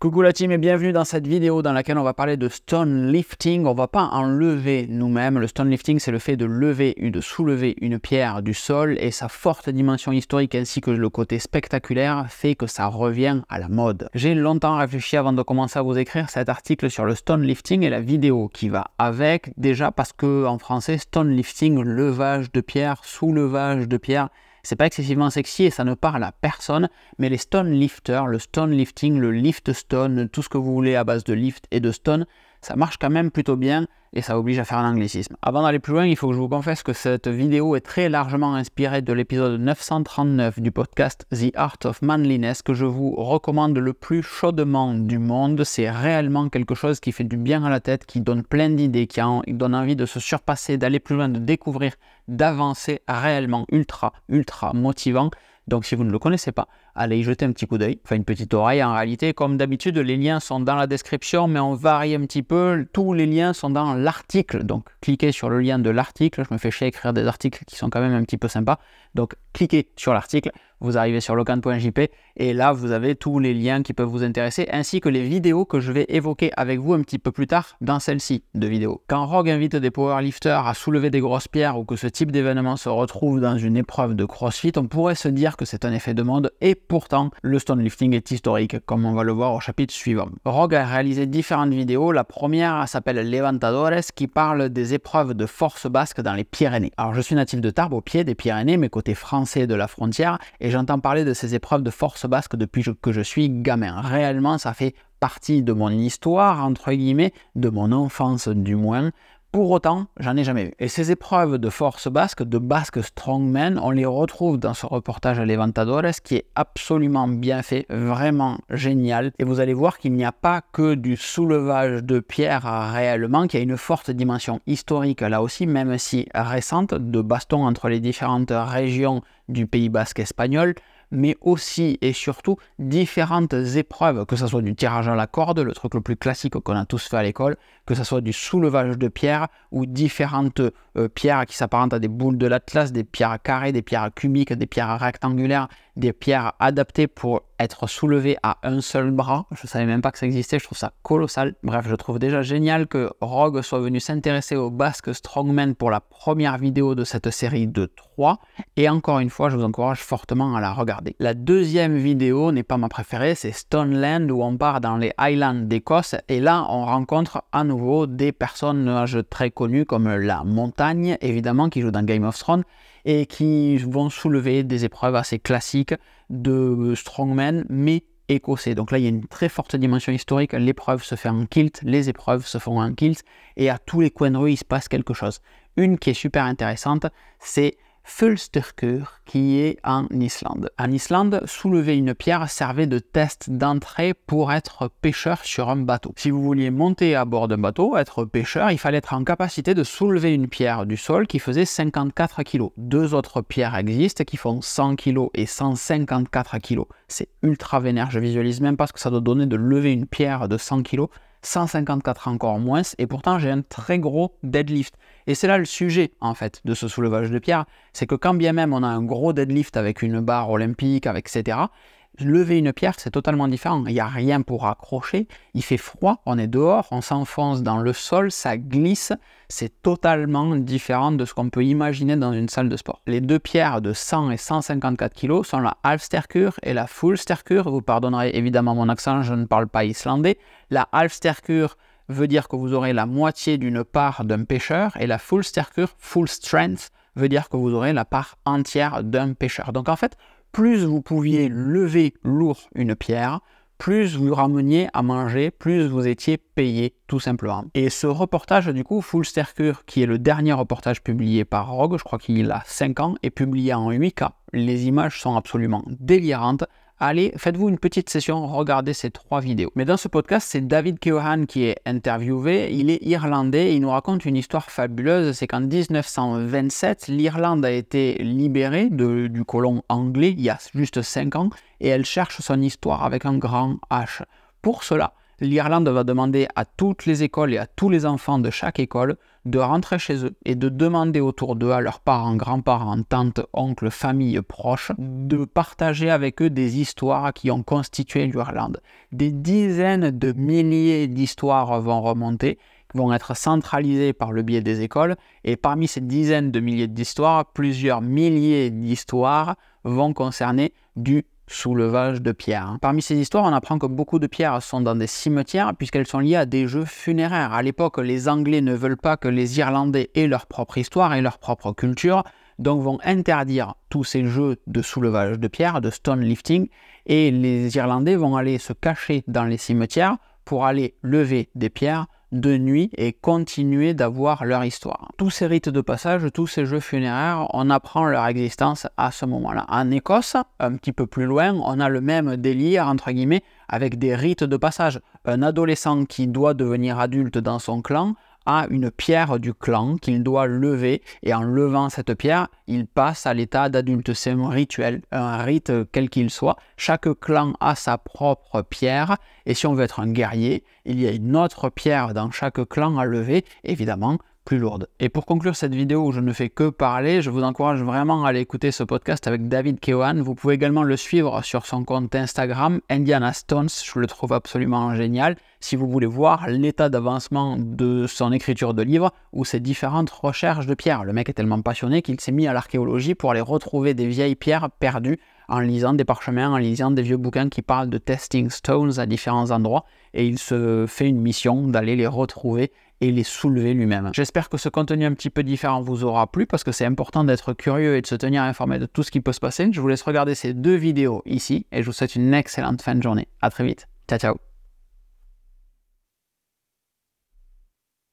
Coucou la team et bienvenue dans cette vidéo dans laquelle on va parler de stone lifting. On va pas enlever nous-mêmes. Le stone lifting, c'est le fait de lever ou de soulever une pierre du sol et sa forte dimension historique ainsi que le côté spectaculaire fait que ça revient à la mode. J'ai longtemps réfléchi avant de commencer à vous écrire cet article sur le stone lifting et la vidéo qui va avec. Déjà parce que en français, stone lifting, levage de pierre, soulevage de pierre, c'est pas excessivement sexy et ça ne parle à personne, mais les stone lifters, le stone lifting, le lift stone, tout ce que vous voulez à base de lift et de stone, ça marche quand même plutôt bien et ça oblige à faire un anglicisme. Avant d'aller plus loin, il faut que je vous confesse que cette vidéo est très largement inspirée de l'épisode 939 du podcast The Art of Manliness que je vous recommande le plus chaudement du monde. C'est réellement quelque chose qui fait du bien à la tête, qui donne plein d'idées, qui donne envie de se surpasser, d'aller plus loin, de découvrir, d'avancer réellement ultra, ultra motivant. Donc si vous ne le connaissez pas, allez y jeter un petit coup d'œil, enfin une petite oreille. En réalité, comme d'habitude, les liens sont dans la description, mais on varie un petit peu. Tous les liens sont dans l'article. Donc cliquez sur le lien de l'article. Je me fais chier écrire des articles qui sont quand même un petit peu sympas. Donc cliquez sur l'article, vous arrivez sur locan.jp et là vous avez tous les liens qui peuvent vous intéresser ainsi que les vidéos que je vais évoquer avec vous un petit peu plus tard dans celle-ci de vidéo. Quand Rogue invite des powerlifters à soulever des grosses pierres ou que ce type d'événement se retrouve dans une épreuve de CrossFit, on pourrait se dire que c'est un effet de mode et pourtant le stone lifting est historique comme on va le voir au chapitre suivant. Rogue a réalisé différentes vidéos, la première s'appelle Levantadores qui parle des épreuves de force basque dans les Pyrénées. Alors je suis natif de Tarbes au pied des Pyrénées mais côté français de la frontière et j'entends parler de ces épreuves de force basque depuis que je suis gamin. Réellement, ça fait partie de mon histoire, entre guillemets, de mon enfance du moins. Pour autant, j'en ai jamais vu. Et ces épreuves de force basque, de basque strongman, on les retrouve dans ce reportage à Levantadores qui est absolument bien fait, vraiment génial. Et vous allez voir qu'il n'y a pas que du soulevage de pierre réellement, qu'il y a une forte dimension historique là aussi, même si récente, de baston entre les différentes régions du Pays basque espagnol mais aussi et surtout différentes épreuves, que ce soit du tirage à la corde, le truc le plus classique qu'on a tous fait à l'école, que ce soit du soulevage de pierres ou différentes euh, pierres qui s'apparentent à des boules de l'Atlas, des pierres carrées, des pierres cubiques, des pierres rectangulaires, des pierres adaptées pour être soulevées à un seul bras. Je ne savais même pas que ça existait, je trouve ça colossal. Bref, je trouve déjà génial que Rogue soit venu s'intéresser au basque strongman pour la première vidéo de cette série de 3. Et encore une fois, je vous encourage fortement à la regarder. La deuxième vidéo n'est pas ma préférée, c'est Stoneland où on part dans les Highlands d'Écosse et là on rencontre à nouveau des personnages très connus comme la montagne, évidemment, qui joue dans Game of Thrones et qui vont soulever des épreuves assez classiques de strongman, mais écossais. Donc là, il y a une très forte dimension historique. L'épreuve se fait en kilt, les épreuves se font en kilt, et à tous les coins de rue, il se passe quelque chose. Une qui est super intéressante, c'est Fulsterkur qui est en Islande. En Islande, soulever une pierre servait de test d'entrée pour être pêcheur sur un bateau. Si vous vouliez monter à bord d'un bateau, être pêcheur, il fallait être en capacité de soulever une pierre du sol qui faisait 54 kg. Deux autres pierres existent qui font 100 kg et 154 kg. C'est ultra vénère, je visualise même pas ce que ça doit donner de lever une pierre de 100 kg 154 encore moins, et pourtant j'ai un très gros deadlift. Et c'est là le sujet en fait de ce soulevage de pierre, c'est que quand bien même on a un gros deadlift avec une barre olympique, avec etc., lever une pierre, c'est totalement différent. Il n'y a rien pour accrocher, il fait froid, on est dehors, on s'enfonce dans le sol, ça glisse. C'est totalement différent de ce qu'on peut imaginer dans une salle de sport. Les deux pierres de 100 et 154 kg sont la Halfsterkur et la Fullsterkur. Vous pardonnerez évidemment mon accent, je ne parle pas islandais. La Halfsterkur veut dire que vous aurez la moitié d'une part d'un pêcheur et la Fullsterkur, full strength, veut dire que vous aurez la part entière d'un pêcheur. Donc en fait, plus vous pouviez lever lourd une pierre, plus vous rameniez à manger, plus vous étiez payé tout simplement. Et ce reportage du coup, Full Stercure, qui est le dernier reportage publié par Rogue, je crois qu'il a 5 ans, est publié en 8K. Les images sont absolument délirantes allez, faites-vous une petite session, regardez ces trois vidéos. Mais dans ce podcast, c'est David Keohan qui est interviewé. Il est irlandais il nous raconte une histoire fabuleuse. C'est qu'en 1927, l'Irlande a été libérée du colon anglais il y a juste 5 ans et elle cherche son histoire avec un grand H. Pour cela, l'Irlande va demander à toutes les écoles et à tous les enfants de chaque école de rentrer chez eux et de demander autour d'eux, à leurs parents, grands-parents, tantes, oncles, familles proches, de partager avec eux des histoires qui ont constitué l'Irlande. Des dizaines de milliers d'histoires vont remonter vont être centralisées par le biais des écoles. Et parmi ces dizaines de milliers d'histoires, plusieurs milliers d'histoires vont concerner du soulevage de pierres. Parmi ces histoires, on apprend que beaucoup de pierres sont dans des cimetières puisqu'elles sont liées à des jeux funéraires. À l'époque, les Anglais ne veulent pas que les Irlandais aient leur propre histoire et leur propre culture, donc vont interdire tous ces jeux de soulevage de pierres, de stone lifting, et les Irlandais vont aller se cacher dans les cimetières pour aller lever des pierres de nuit et continuer d'avoir leur histoire. Tous ces rites de passage, tous ces jeux funéraires, on apprend leur existence à ce moment-là. En Écosse, un petit peu plus loin, on a le même délire, entre guillemets, avec des rites de passage. Un adolescent qui doit devenir adulte dans son clan a une pierre du clan qu'il doit lever et en levant cette pierre, il passe à l'état d'adulte. C'est un rituel, un rite quel qu'il soit. Chaque clan a sa propre pierre et si on veut être un guerrier, il y a une autre pierre dans chaque clan à lever, évidemment lourde. Et pour conclure cette vidéo où je ne fais que parler, je vous encourage vraiment à aller écouter ce podcast avec David Keohan. Vous pouvez également le suivre sur son compte Instagram, Indiana Stones, je le trouve absolument génial. Si vous voulez voir l'état d'avancement de son écriture de livre ou ses différentes recherches de pierres. Le mec est tellement passionné qu'il s'est mis à l'archéologie pour aller retrouver des vieilles pierres perdues en lisant des parchemins, en lisant des vieux bouquins qui parlent de testing stones à différents endroits, et il se fait une mission d'aller les retrouver et les soulever lui-même. J'espère que ce contenu un petit peu différent vous aura plu parce que c'est important d'être curieux et de se tenir informé de tout ce qui peut se passer. Je vous laisse regarder ces deux vidéos ici et je vous souhaite une excellente fin de journée. À très vite. Ciao ciao